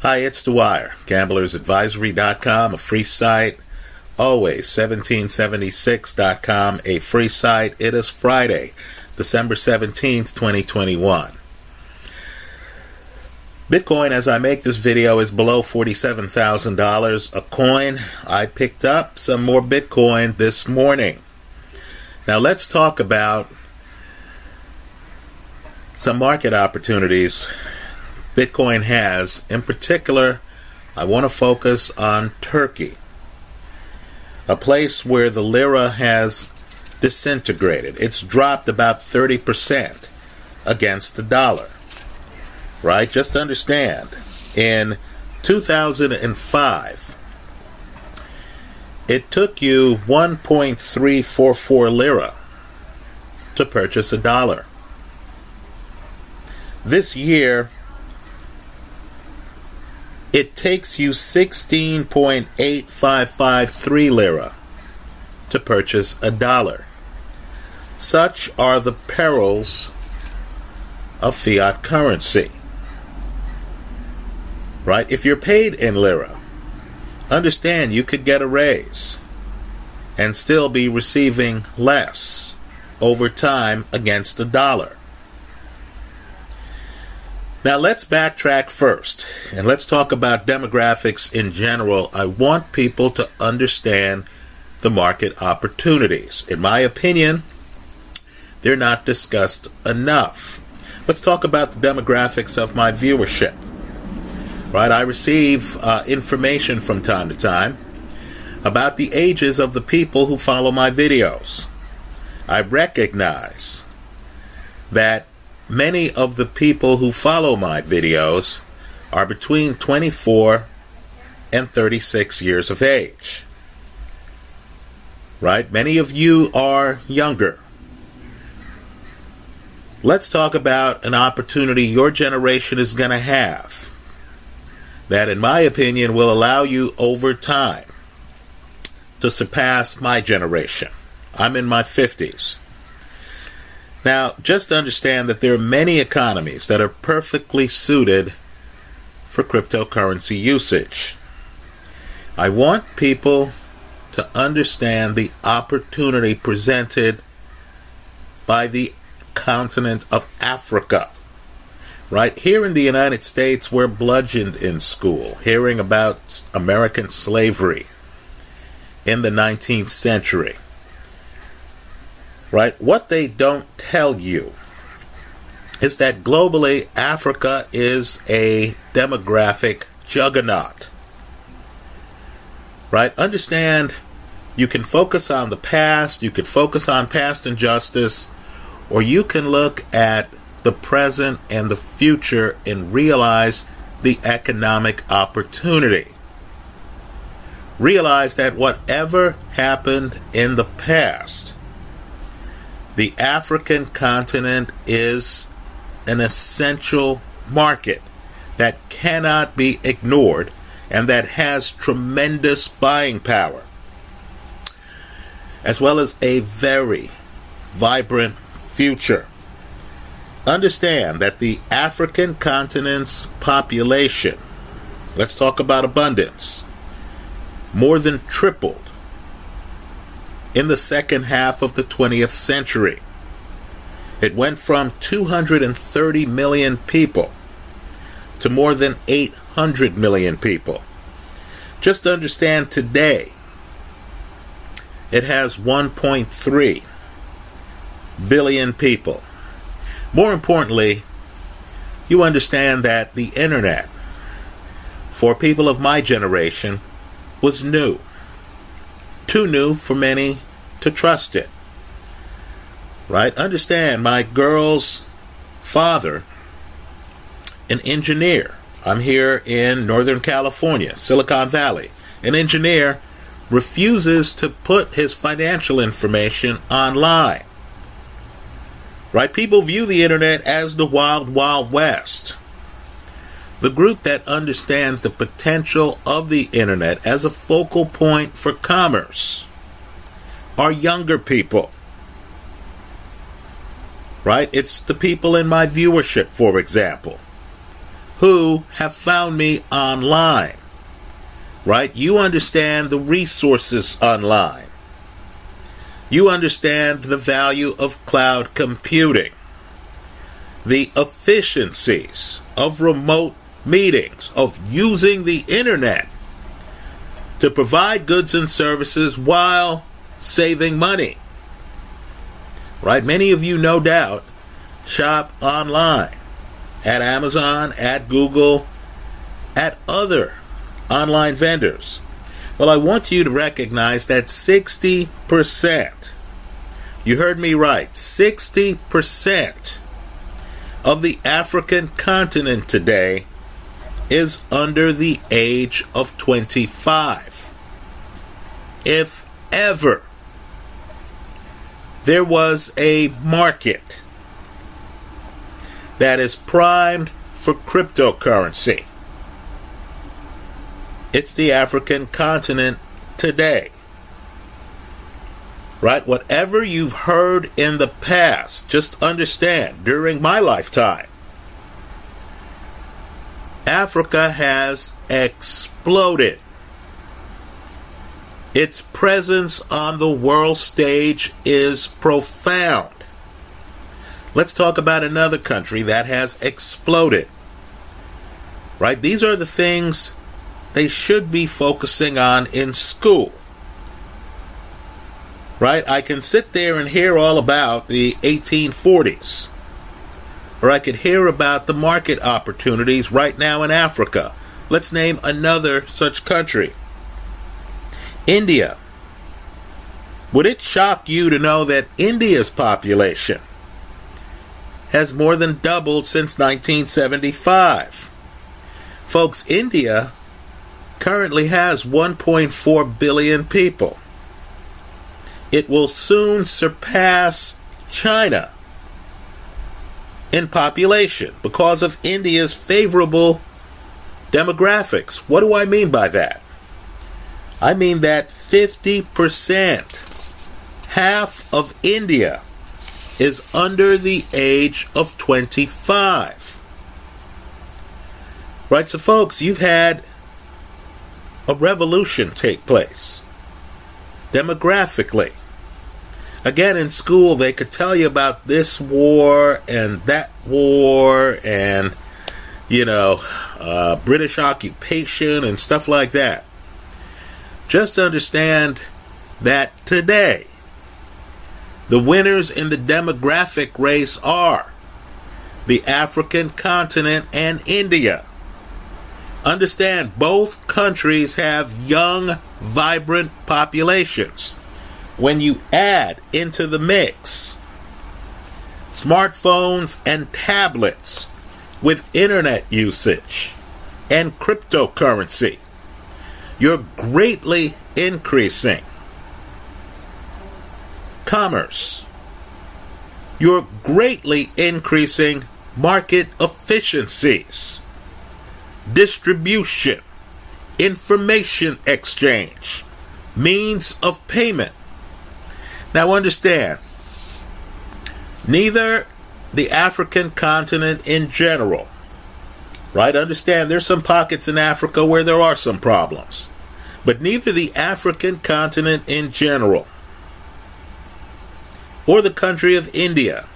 Hi, it's Dwyer, gamblersadvisory.com, a free site. Always 1776.com, a free site. It is Friday, December 17th, 2021. Bitcoin, as I make this video, is below $47,000 a coin. I picked up some more Bitcoin this morning. Now, let's talk about some market opportunities Bitcoin has. In particular, I want to focus on Turkey, a place where the lira has disintegrated. It's dropped about 30% against the dollar. Right? Just understand, in 2005, it took you 1.344 lira to purchase a dollar. This year, it takes you 16.8553 lira to purchase a dollar. Such are the perils of fiat currency. Right? If you're paid in lira, understand you could get a raise and still be receiving less over time against the dollar. Now let's backtrack first and let's talk about demographics in general. I want people to understand the market opportunities. In my opinion, they're not discussed enough. Let's talk about the demographics of my viewership. Right, I receive uh, information from time to time about the ages of the people who follow my videos. I recognize that many of the people who follow my videos are between 24 and 36 years of age. Right? Many of you are younger. Let's talk about an opportunity your generation is going to have that, in my opinion, will allow you over time to surpass my generation. I'm in my 50s. Now, just understand that there are many economies that are perfectly suited for cryptocurrency usage. I want people to understand the opportunity presented by the continent of Africa. Right here in the United States, we're bludgeoned in school, hearing about American slavery in the 19th century right? What they don't tell you is that globally, Africa is a demographic juggernaut, right? Understand you can focus on the past, you can focus on past injustice, or you can look at the present and the future and realize the economic opportunity. Realize that whatever happened in the past the African continent is an essential market that cannot be ignored and that has tremendous buying power, as well as a very vibrant future. Understand that the African continent's population, let's talk about abundance, more than tripled in the second half of the 20th century. It went from 230 million people to more than 800 million people. Just to understand today, it has 1.3 billion people. More importantly, you understand that the internet, for people of my generation, was new too new for many to trust it. Right? Understand, my girl's father, an engineer. I'm here in Northern California, Silicon Valley. An engineer refuses to put his financial information online. Right? People view the internet as the wild, wild west. The group that understands the potential of the internet as a focal point for commerce are younger people. Right? It's the people in my viewership, for example. who have found me online. Right? You understand the resources online. You understand the value of cloud computing, the efficiencies of remote meetings, of using the internet to provide goods and services while saving money. Right? Many of you, no doubt, shop online at Amazon, at Google, at other online vendors. Well, I want you to recognize that 60%, you heard me right, 60% of the African continent today is under the age of 25. If ever there was a market that is primed for cryptocurrency, it's the African continent today. Right? Whatever you've heard in the past, just understand during my lifetime, Africa has exploded. Its presence on the world stage is profound. Let's talk about another country that has exploded. Right? These are the things they should be focusing on in school. Right? I can sit there and hear all about the 1840s or I could hear about the market opportunities right now in Africa. Let's name another such country India. Would it shock you to know that India's population has more than doubled since 1975? Folks, India currently has 1.4 billion people. It will soon surpass China in population because of India's favorable demographics. What do I mean by that? I mean that 50%, half of India, is under the age of 25. Right, so folks, you've had a revolution take place demographically. Again, in school, they could tell you about this war and that war and, you know, uh, British occupation and stuff like that. Just understand that today, the winners in the demographic race are the African continent and India. Understand both countries have young, vibrant populations when you add into the mix smartphones and tablets with internet usage and cryptocurrency, you're greatly increasing commerce. You're greatly increasing market efficiencies, distribution, information exchange, means of payment, now understand, neither the African continent in general, right? Understand there's some pockets in Africa where there are some problems, but neither the African continent in general or the country of India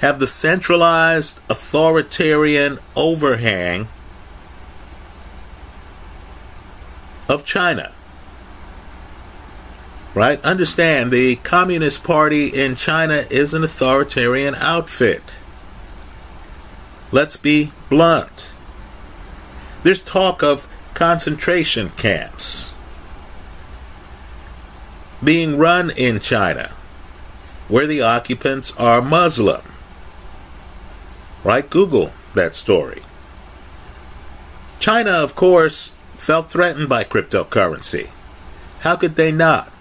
have the centralized authoritarian overhang of China right? Understand the Communist Party in China is an authoritarian outfit. Let's be blunt. There's talk of concentration camps being run in China where the occupants are Muslim. Right? Google that story. China, of course, felt threatened by cryptocurrency. How could they not?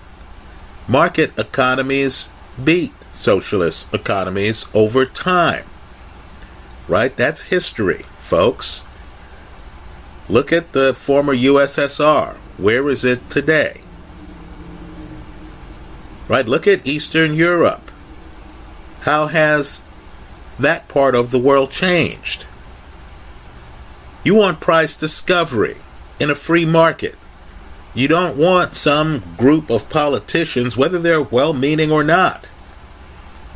Market economies beat socialist economies over time. Right? That's history, folks. Look at the former USSR. Where is it today? Right? Look at Eastern Europe. How has that part of the world changed? You want price discovery in a free market. You don't want some group of politicians, whether they're well meaning or not,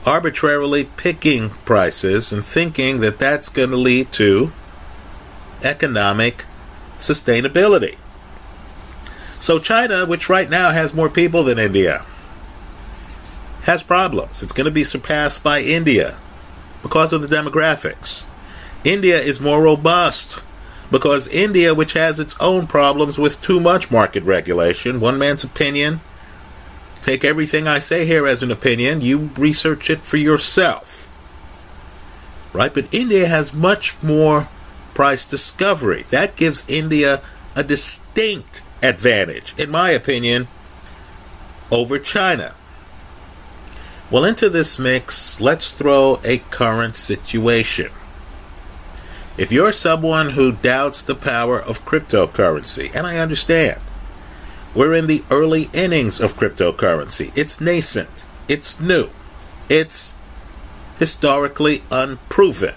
arbitrarily picking prices and thinking that that's going to lead to economic sustainability. So, China, which right now has more people than India, has problems. It's going to be surpassed by India because of the demographics. India is more robust because India, which has its own problems with too much market regulation, one man's opinion, take everything I say here as an opinion, you research it for yourself. Right? But India has much more price discovery. That gives India a distinct advantage, in my opinion, over China. Well, into this mix, let's throw a current situation. If you're someone who doubts the power of cryptocurrency, and I understand, we're in the early innings of cryptocurrency. It's nascent, it's new, it's historically unproven.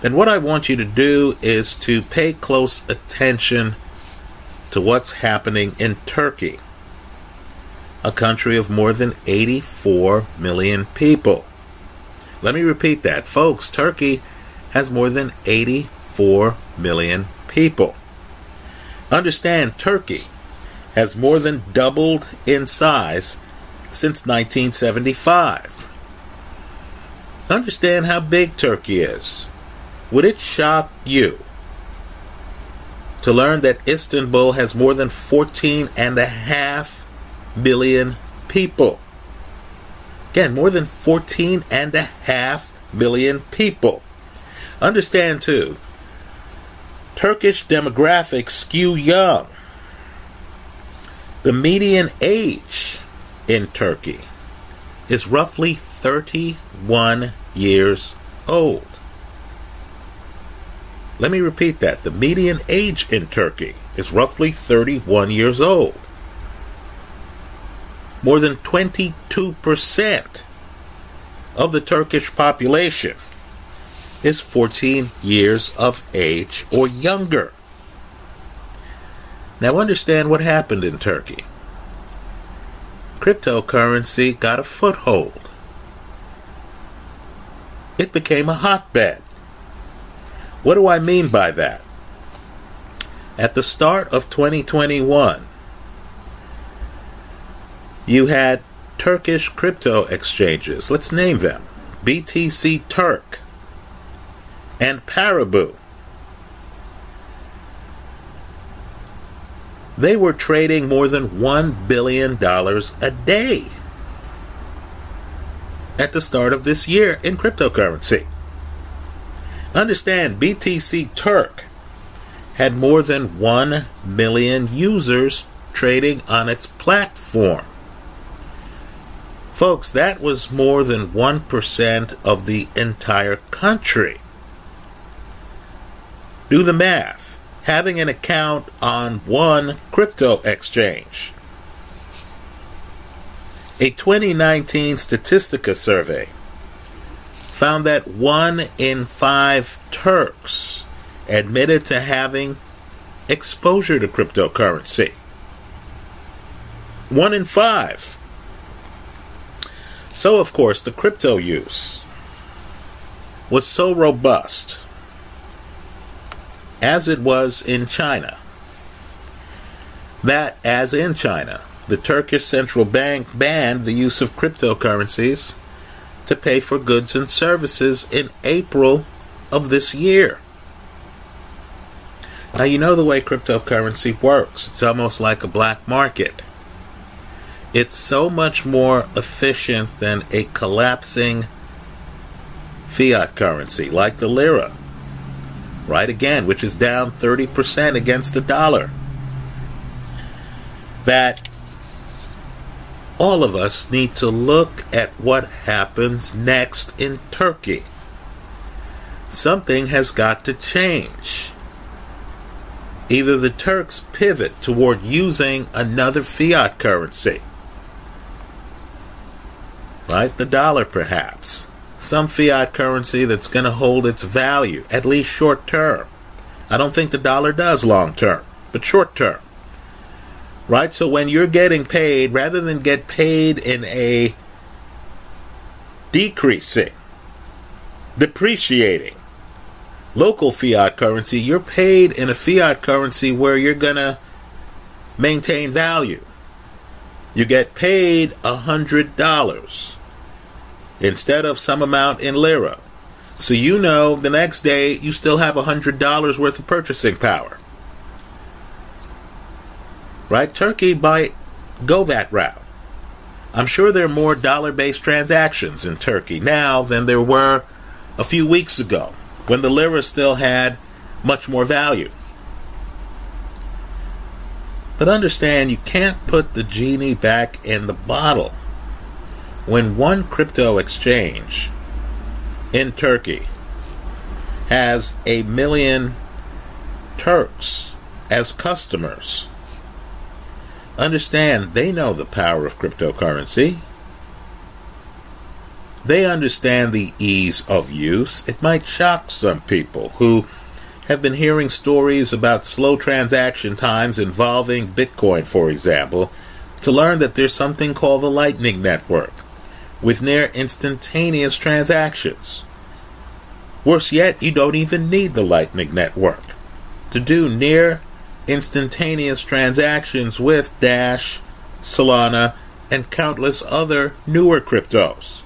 Then what I want you to do is to pay close attention to what's happening in Turkey, a country of more than 84 million people. Let me repeat that. Folks, Turkey has more than 84 million people. Understand, Turkey has more than doubled in size since 1975. Understand how big Turkey is. Would it shock you to learn that Istanbul has more than 14 and a half million people? Again, more than 14 and a half million people. Understand too, Turkish demographics skew young. The median age in Turkey is roughly 31 years old. Let me repeat that. The median age in Turkey is roughly 31 years old. More than 22% of the Turkish population is 14 years of age or younger. Now, understand what happened in Turkey. Cryptocurrency got a foothold. It became a hotbed. What do I mean by that? At the start of 2021, you had Turkish crypto exchanges. Let's name them BTC Turk, and Paribu. They were trading more than $1 billion a day at the start of this year in cryptocurrency. Understand, BTC Turk had more than 1 million users trading on its platform. Folks, that was more than 1% of the entire country. Do the math. Having an account on one crypto exchange. A 2019 Statistica survey found that one in five Turks admitted to having exposure to cryptocurrency. One in five. So, of course, the crypto use was so robust as it was in China. That, as in China, the Turkish central bank banned the use of cryptocurrencies to pay for goods and services in April of this year. Now, you know the way cryptocurrency works, it's almost like a black market. It's so much more efficient than a collapsing fiat currency like the lira right again, which is down 30% against the dollar. That all of us need to look at what happens next in Turkey. Something has got to change. Either the Turks pivot toward using another fiat currency, right? The dollar, perhaps some fiat currency that's going to hold its value, at least short term, I don't think the dollar does long term, but short term. Right? So when you're getting paid, rather than get paid in a decreasing, depreciating local fiat currency, you're paid in a fiat currency where you're going to maintain value. You get paid a $100 instead of some amount in lira. So you know the next day you still have a $100 worth of purchasing power. Right? Turkey might go that route. I'm sure there are more dollar based transactions in Turkey now than there were a few weeks ago when the lira still had much more value. But understand you can't put the genie back in the bottle. When one crypto exchange in Turkey has a million Turks as customers, understand they know the power of cryptocurrency. They understand the ease of use. It might shock some people who have been hearing stories about slow transaction times involving Bitcoin, for example, to learn that there's something called the Lightning Network with near instantaneous transactions. Worse yet, you don't even need the Lightning Network to do near instantaneous transactions with Dash, Solana, and countless other newer cryptos.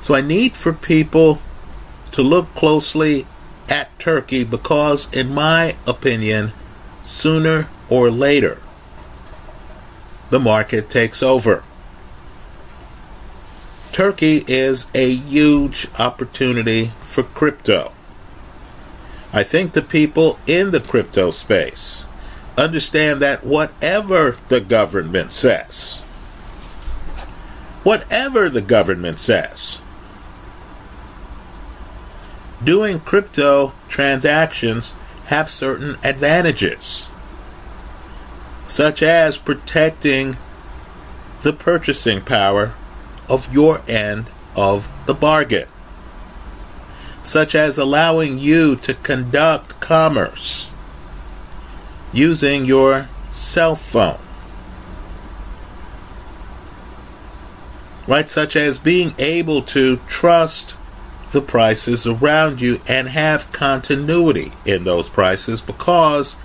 So I need for people to look closely at Turkey because, in my opinion, sooner or later, the market takes over. Turkey is a huge opportunity for crypto. I think the people in the crypto space understand that whatever the government says, whatever the government says, doing crypto transactions have certain advantages, such as protecting the purchasing power of your end of the bargain, such as allowing you to conduct commerce using your cell phone. Right, such as being able to trust the prices around you and have continuity in those prices because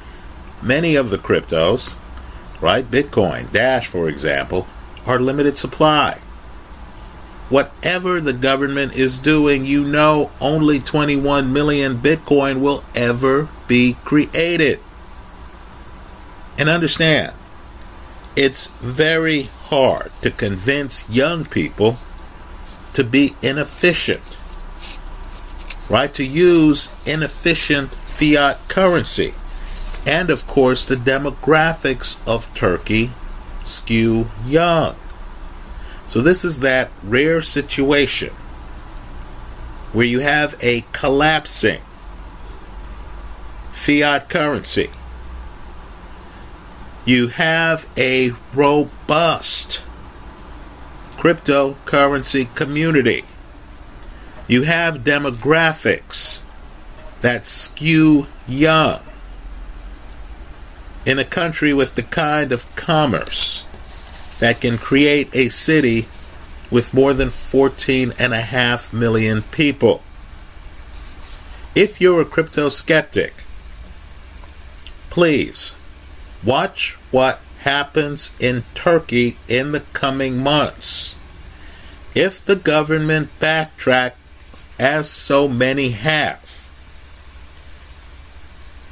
many of the cryptos, right, Bitcoin, Dash, for example, are limited supply. Whatever the government is doing, you know only 21 million Bitcoin will ever be created. And understand, it's very hard to convince young people to be inefficient right? To use inefficient fiat currency. And of course, the demographics of Turkey skew young. So, this is that rare situation where you have a collapsing fiat currency. You have a robust cryptocurrency community you have demographics that skew young in a country with the kind of commerce that can create a city with more than 14 and a half million people. If you're a crypto skeptic, please watch what happens in Turkey in the coming months. If the government backtracks as so many have,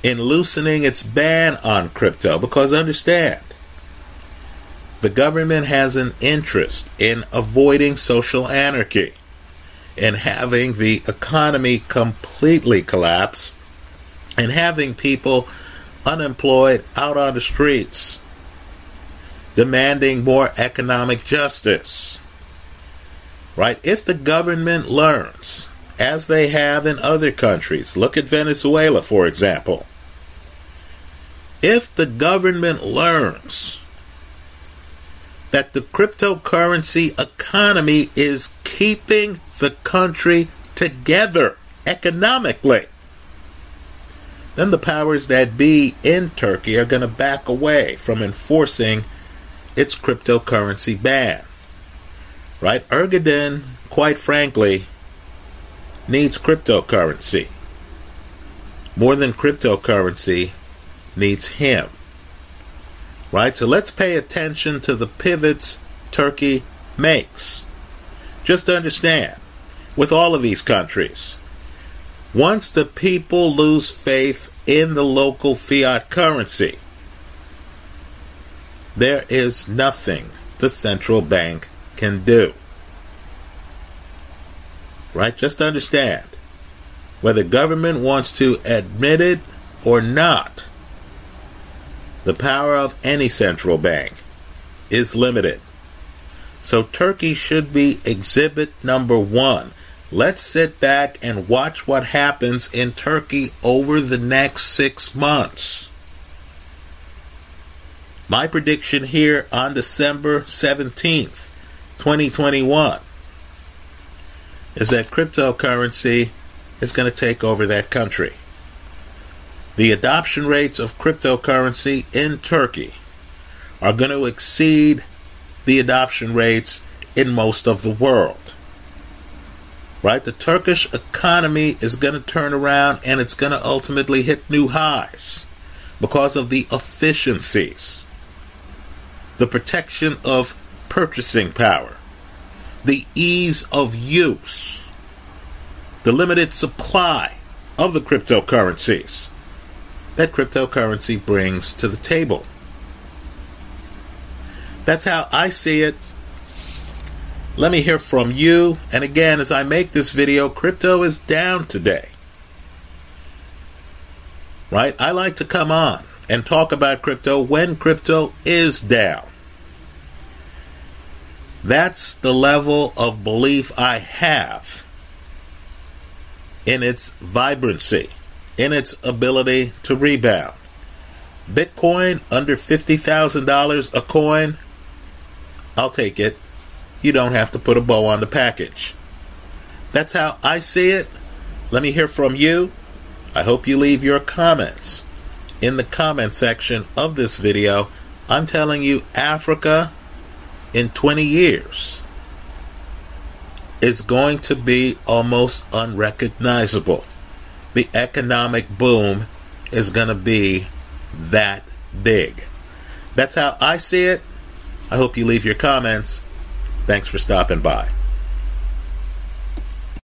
in loosening its ban on crypto. Because understand, the government has an interest in avoiding social anarchy and having the economy completely collapse and having people unemployed out on the streets demanding more economic justice. Right? If the government learns as they have in other countries. Look at Venezuela, for example. If the government learns that the cryptocurrency economy is keeping the country together economically, then the powers that be in Turkey are going to back away from enforcing its cryptocurrency ban. Right? Erdogan, quite frankly, needs cryptocurrency. More than cryptocurrency, needs him. Right? So let's pay attention to the pivots Turkey makes. Just understand, with all of these countries, once the people lose faith in the local fiat currency, there is nothing the central bank can do. Right? Just understand whether government wants to admit it or not, the power of any central bank is limited. So Turkey should be exhibit number one Let's sit back and watch what happens in Turkey over the next six months. My prediction here on December 17th, 2021, is that cryptocurrency is going to take over that country. The adoption rates of cryptocurrency in Turkey are going to exceed the adoption rates in most of the world right? The Turkish economy is going to turn around and it's going to ultimately hit new highs because of the efficiencies, the protection of purchasing power, the ease of use, the limited supply of the cryptocurrencies that cryptocurrency brings to the table. That's how I see it let me hear from you. And again, as I make this video, crypto is down today. Right? I like to come on and talk about crypto when crypto is down. That's the level of belief I have in its vibrancy, in its ability to rebound. Bitcoin under $50,000 a coin, I'll take it you don't have to put a bow on the package. That's how I see it. Let me hear from you. I hope you leave your comments in the comment section of this video. I'm telling you, Africa in 20 years is going to be almost unrecognizable. The economic boom is going to be that big. That's how I see it. I hope you leave your comments. Thanks for stopping by.